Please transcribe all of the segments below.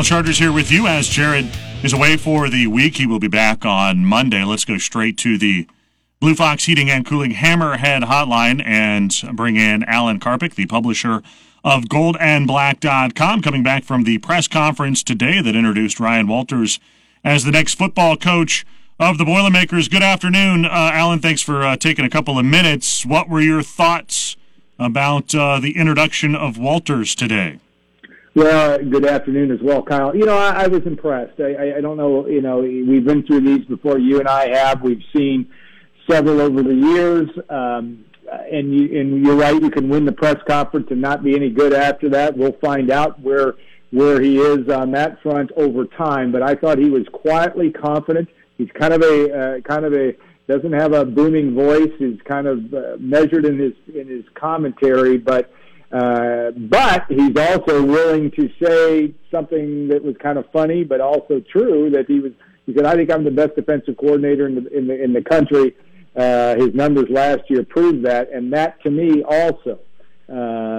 Kyle Charters here with you as Jared is away for the week. He will be back on Monday. Let's go straight to the Blue Fox Heating and Cooling Hammerhead Hotline and bring in Alan Karpick, the publisher of goldandblack.com, coming back from the press conference today that introduced Ryan Walters as the next football coach of the Boilermakers. Good afternoon, uh, Alan. Thanks for uh, taking a couple of minutes. What were your thoughts about uh, the introduction of Walters today? Well, good afternoon as well, Kyle. You know, I, I was impressed. I, I, I don't know, you know, we've been through these before. You and I have. We've seen several over the years. Um, and you and you're right. You can win the press conference and not be any good after that. We'll find out where where he is on that front over time. But I thought he was quietly confident. He's kind of a uh, kind of a doesn't have a booming voice. He's kind of uh, measured in his in his commentary, but uh, but he's also willing to say something that was kind of funny, but also true. That he was. He said, "I think I'm the best defensive coordinator in the in the in the country." Uh, his numbers last year proved that, and that to me also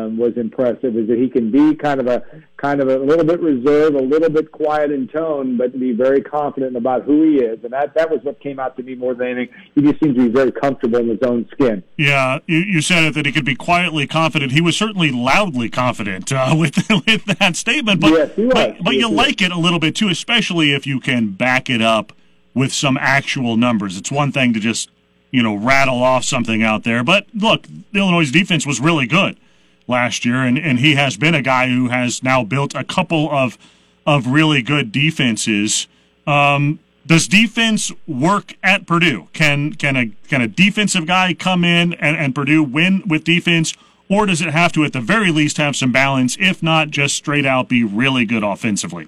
um, was impressive. Is that he can be kind of a kind of a little bit reserved, a little bit quiet in tone, but to be very confident about who he is, and that that was what came out to me more than anything. He just seems to be very comfortable in his own skin. Yeah, you, you said it that he could be quietly confident. He was certainly loudly confident uh, with with that statement, but yes, he was. but, but yes, you like it a little bit too, especially if you can back it up with some actual numbers. It's one thing to just you know, rattle off something out there. But look, Illinois' defense was really good last year, and, and he has been a guy who has now built a couple of of really good defenses. Um, does defense work at Purdue? Can can a can a defensive guy come in and, and Purdue win with defense, or does it have to at the very least have some balance, if not just straight out be really good offensively?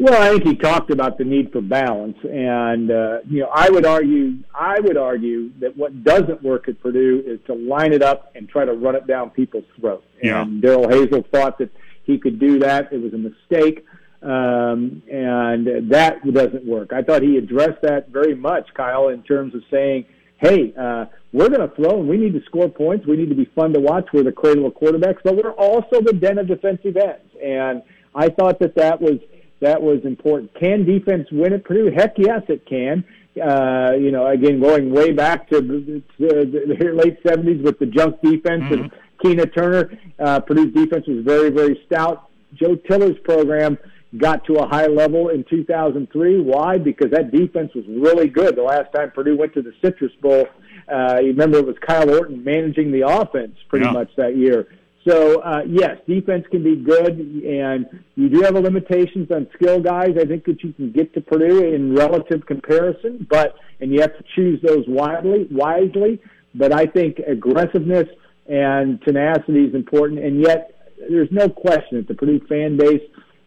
Well, I think he talked about the need for balance, and uh, you know, I would argue, I would argue that what doesn't work at Purdue is to line it up and try to run it down people's throats. Yeah. And Darrell Hazell thought that he could do that. It was a mistake, um, and that doesn't work. I thought he addressed that very much, Kyle, in terms of saying, "Hey, uh, we're going to throw, and we need to score points. We need to be fun to watch. We're the cradle of quarterbacks, but we're also the den of defensive ends." And I thought that that was that was important. Can defense win at Purdue? Heck yes, it can. Uh, you know, again, going way back to, to the late 70s with the junk defense mm-hmm. and Keena Turner, uh, Purdue's defense was very, very stout. Joe Tiller's program got to a high level in 2003. Why? Because that defense was really good. The last time Purdue went to the Citrus Bowl, uh, you remember it was Kyle Orton managing the offense pretty yeah. much that year. So uh, yes, defense can be good, and you do have limitations on skill guys. I think that you can get to Purdue in relative comparison, but and you have to choose those wisely. Wisely, but I think aggressiveness and tenacity is important. And yet, there's no question that the Purdue fan base,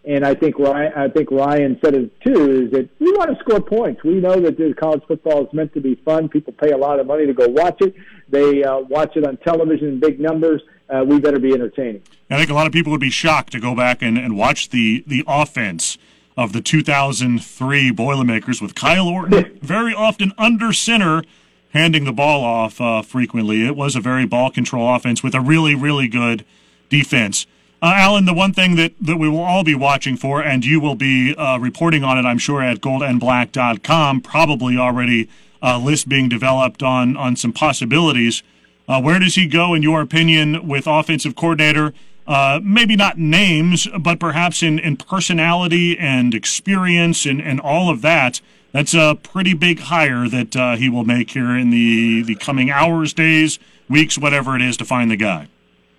and I think Ryan, I think Ryan said it too, is that we want to score points. We know that college football is meant to be fun. People pay a lot of money to go watch it. They uh, watch it on television in big numbers uh, we better be entertaining. I think a lot of people would be shocked to go back and, and watch the, the offense of the 2003 Boilermakers with Kyle Orton very often under center, handing the ball off uh, frequently. It was a very ball control offense with a really, really good defense. Uh, Alan, the one thing that, that we will all be watching for, and you will be uh, reporting on it, I'm sure, at goldandblack.com, probably already a list being developed on, on some possibilities uh, where does he go, in your opinion, with offensive coordinator? Uh, maybe not names, but perhaps in, in personality and experience and, and all of that. That's a pretty big hire that uh, he will make here in the, the coming hours, days, weeks, whatever it is, to find the guy.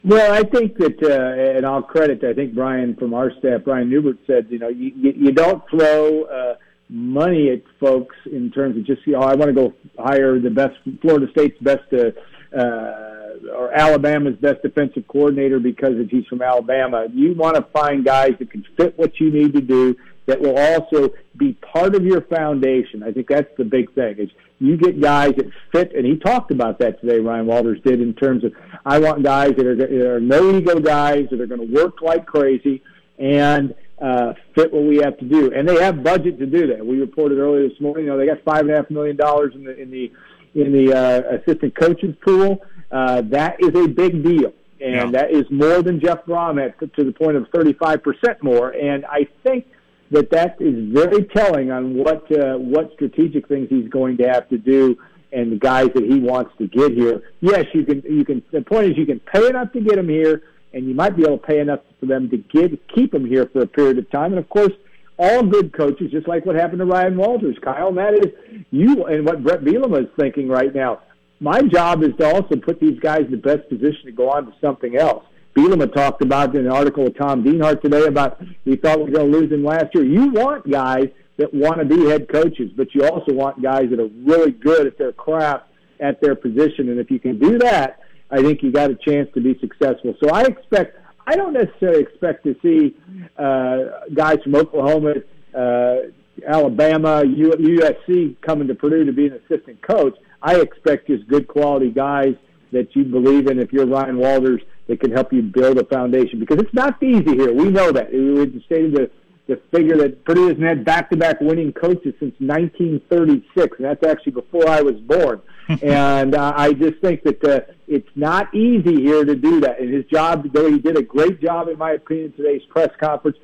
Well, I think that, uh, and I'll credit, I think Brian from our staff, Brian Neubert said, you know, you, you don't throw uh, money at folks in terms of just, you know, I want to go hire the best, Florida State's best uh, uh, or Alabama's best defensive coordinator because if he's from Alabama. You want to find guys that can fit what you need to do that will also be part of your foundation. I think that's the big thing is you get guys that fit, and he talked about that today. Ryan Walters did in terms of I want guys that are, that are no ego guys that are going to work like crazy and uh, fit what we have to do. And they have budget to do that. We reported earlier this morning. You know, they got five and a half million dollars in the in the in the uh, assistant coaches pool. Uh, that is a big deal. And yeah. that is more than Jeff Brohm at to the point of 35% more. And I think that that is very telling on what uh, what strategic things he's going to have to do and the guys that he wants to get here. Yes, you can you can. The point is you can pay enough to get them here, and you might be able to pay enough for them to get keep them here for a period of time. And of course, all good coaches, just like what happened to Ryan Walters, Kyle, and that is you and what Bret Bielema is thinking right now. My job is to also put these guys in the best position to go on to something else. Bielema talked about in an article with Tom Dienhart today about he thought we were going to lose him last year. You want guys that want to be head coaches, but you also want guys that are really good at their craft at their position. And if you can do that, I think you got a chance to be successful. So I expect, I don't necessarily expect to see uh, guys from Oklahoma, uh, Alabama, USC coming to Purdue to be an assistant coach. I expect just good quality guys that you believe in. If you're Ryan Walters, that can help you build a foundation because it's not easy here. We know that. We stated the the figure that Purdue hasn't had back-to-back winning coaches since 1936, and that's actually before I was born. and uh, I just think that uh, it's not easy here to do that. And his job, though he did a great job, in my opinion, today's press conference.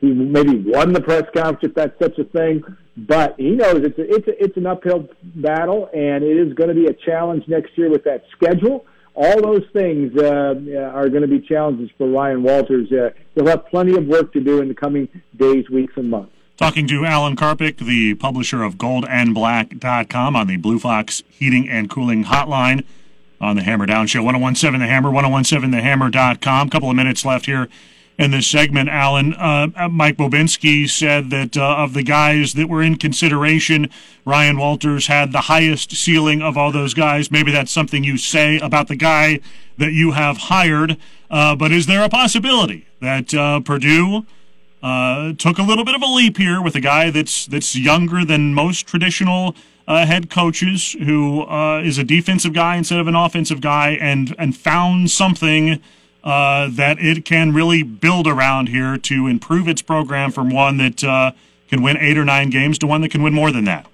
He maybe won the press conference, if that's such a thing. But he knows it's a, it's a, it's an uphill battle, and it is going to be a challenge next year with that schedule all those things uh, are going to be challenges for Ryan Walters. Uh, he'll have plenty of work to do in the coming days, weeks, and months. Talking to Alan Karpick, the publisher of goldandblack.com on the Blue Fox Heating and Cooling Hotline on the Hammer Down Show. 1017 The Hammer, 1017thehammer.com. Couple of minutes left here in this segment, Alan. Uh, uh, Mike Bobinski said that uh, of the guys that were in consideration, Ryan Walters had the highest ceiling of all those guys. Maybe that's something you say about the guy that you have hired. Uh, but is there a possibility that uh, Purdue uh, took a little bit of a leap here with a guy that's that's younger than most traditional head coaches, who is a defensive guy instead of an offensive guy, and and found something? Uh, that it can really build around here to improve its program from one that uh, can win eight or nine games to one that can win more than that?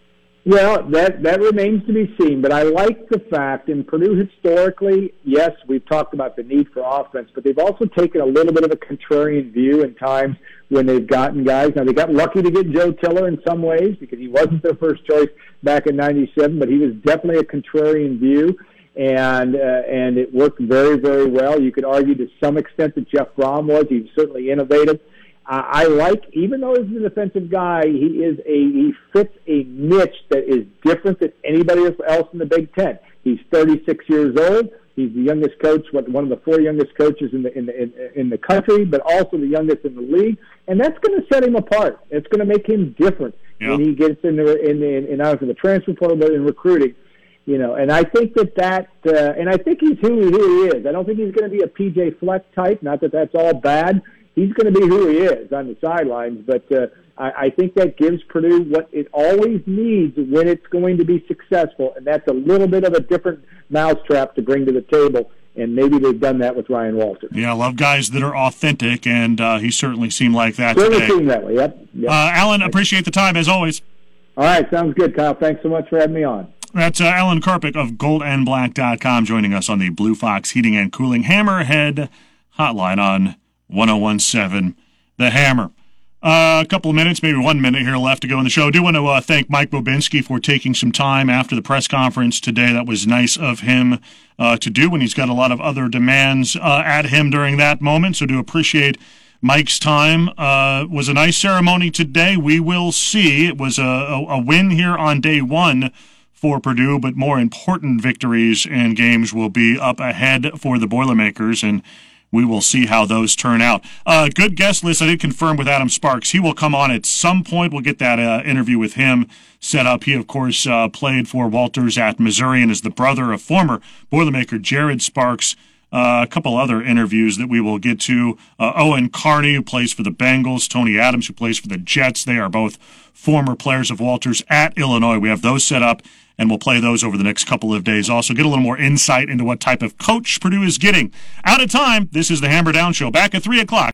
Well, that that remains to be seen. But I like the fact in Purdue historically, yes, we've talked about the need for offense, but they've also taken a little bit of a contrarian view in times when they've gotten guys. Now they got lucky to get Joe Tiller in some ways because he wasn't their first choice back in '97, but he was definitely a contrarian view and uh, and it worked very very well. You could argue to some extent that Jeff Brohm was. He was certainly innovative. Uh, I like, even though he's an defensive guy, he is a he fits a niche that is different than anybody else in the Big Ten. He's 36 years old. He's the youngest coach, what one of the four youngest coaches in the in the in, in the country, but also the youngest in the league, and that's going to set him apart. It's going to make him different yeah. when he gets in the in the in, in, in the transfer portal, but in recruiting you know, and I think that that, uh, and I think he's who he, who he is. I don't think he's going to be a PJ Fleck type. Not that that's all bad. He's going to be who he is on the sidelines, but uh, I, I think that gives Purdue what it always needs when it's going to be successful, and that's a little bit of a different mousetrap to bring to the table. And maybe they've done that with Ryan Walter. Yeah, I love guys that are authentic, and uh, he certainly seemed like that certainly today. Seemed that way. Yep. yep. Uh, Alan, appreciate the time as always. All right, sounds good, Kyle. Thanks so much for having me on. That's uh, Alan Karpick of goldandblack.com joining us on the Blue Fox Heating and Cooling Hammerhead hotline on 1017 The Hammer. Uh, a couple of minutes, maybe one minute here left to go in the show. I do want to uh, thank Mike Bobinski for taking some time after the press conference today. That was nice of him uh, to do when he's got a lot of other demands uh, at him during that moment. So do appreciate Mike's time. Uh, was a nice ceremony today. We will see. It was a, a, a win here on day one for Purdue, but more important victories and games will be up ahead for the Boilermakers, and we will see how those turn out. Uh, good guest list. I did confirm with Adam Sparks. He will come on at some point. We'll get that uh, interview with him set up. He, of course, uh, played for Walters at Missouri and is the brother of former Boilermaker Jared Sparks. Uh, a couple other interviews that we will get to. Uh, Owen Carney, who plays for the Bengals, Tony Adams, who plays for the Jets. They are both former players of Walters at Illinois. We have those set up and we'll play those over the next couple of days. Also, get a little more insight into what type of coach Purdue is getting. Out of time, this is the Hammer Down Show. Back at 3 o'clock.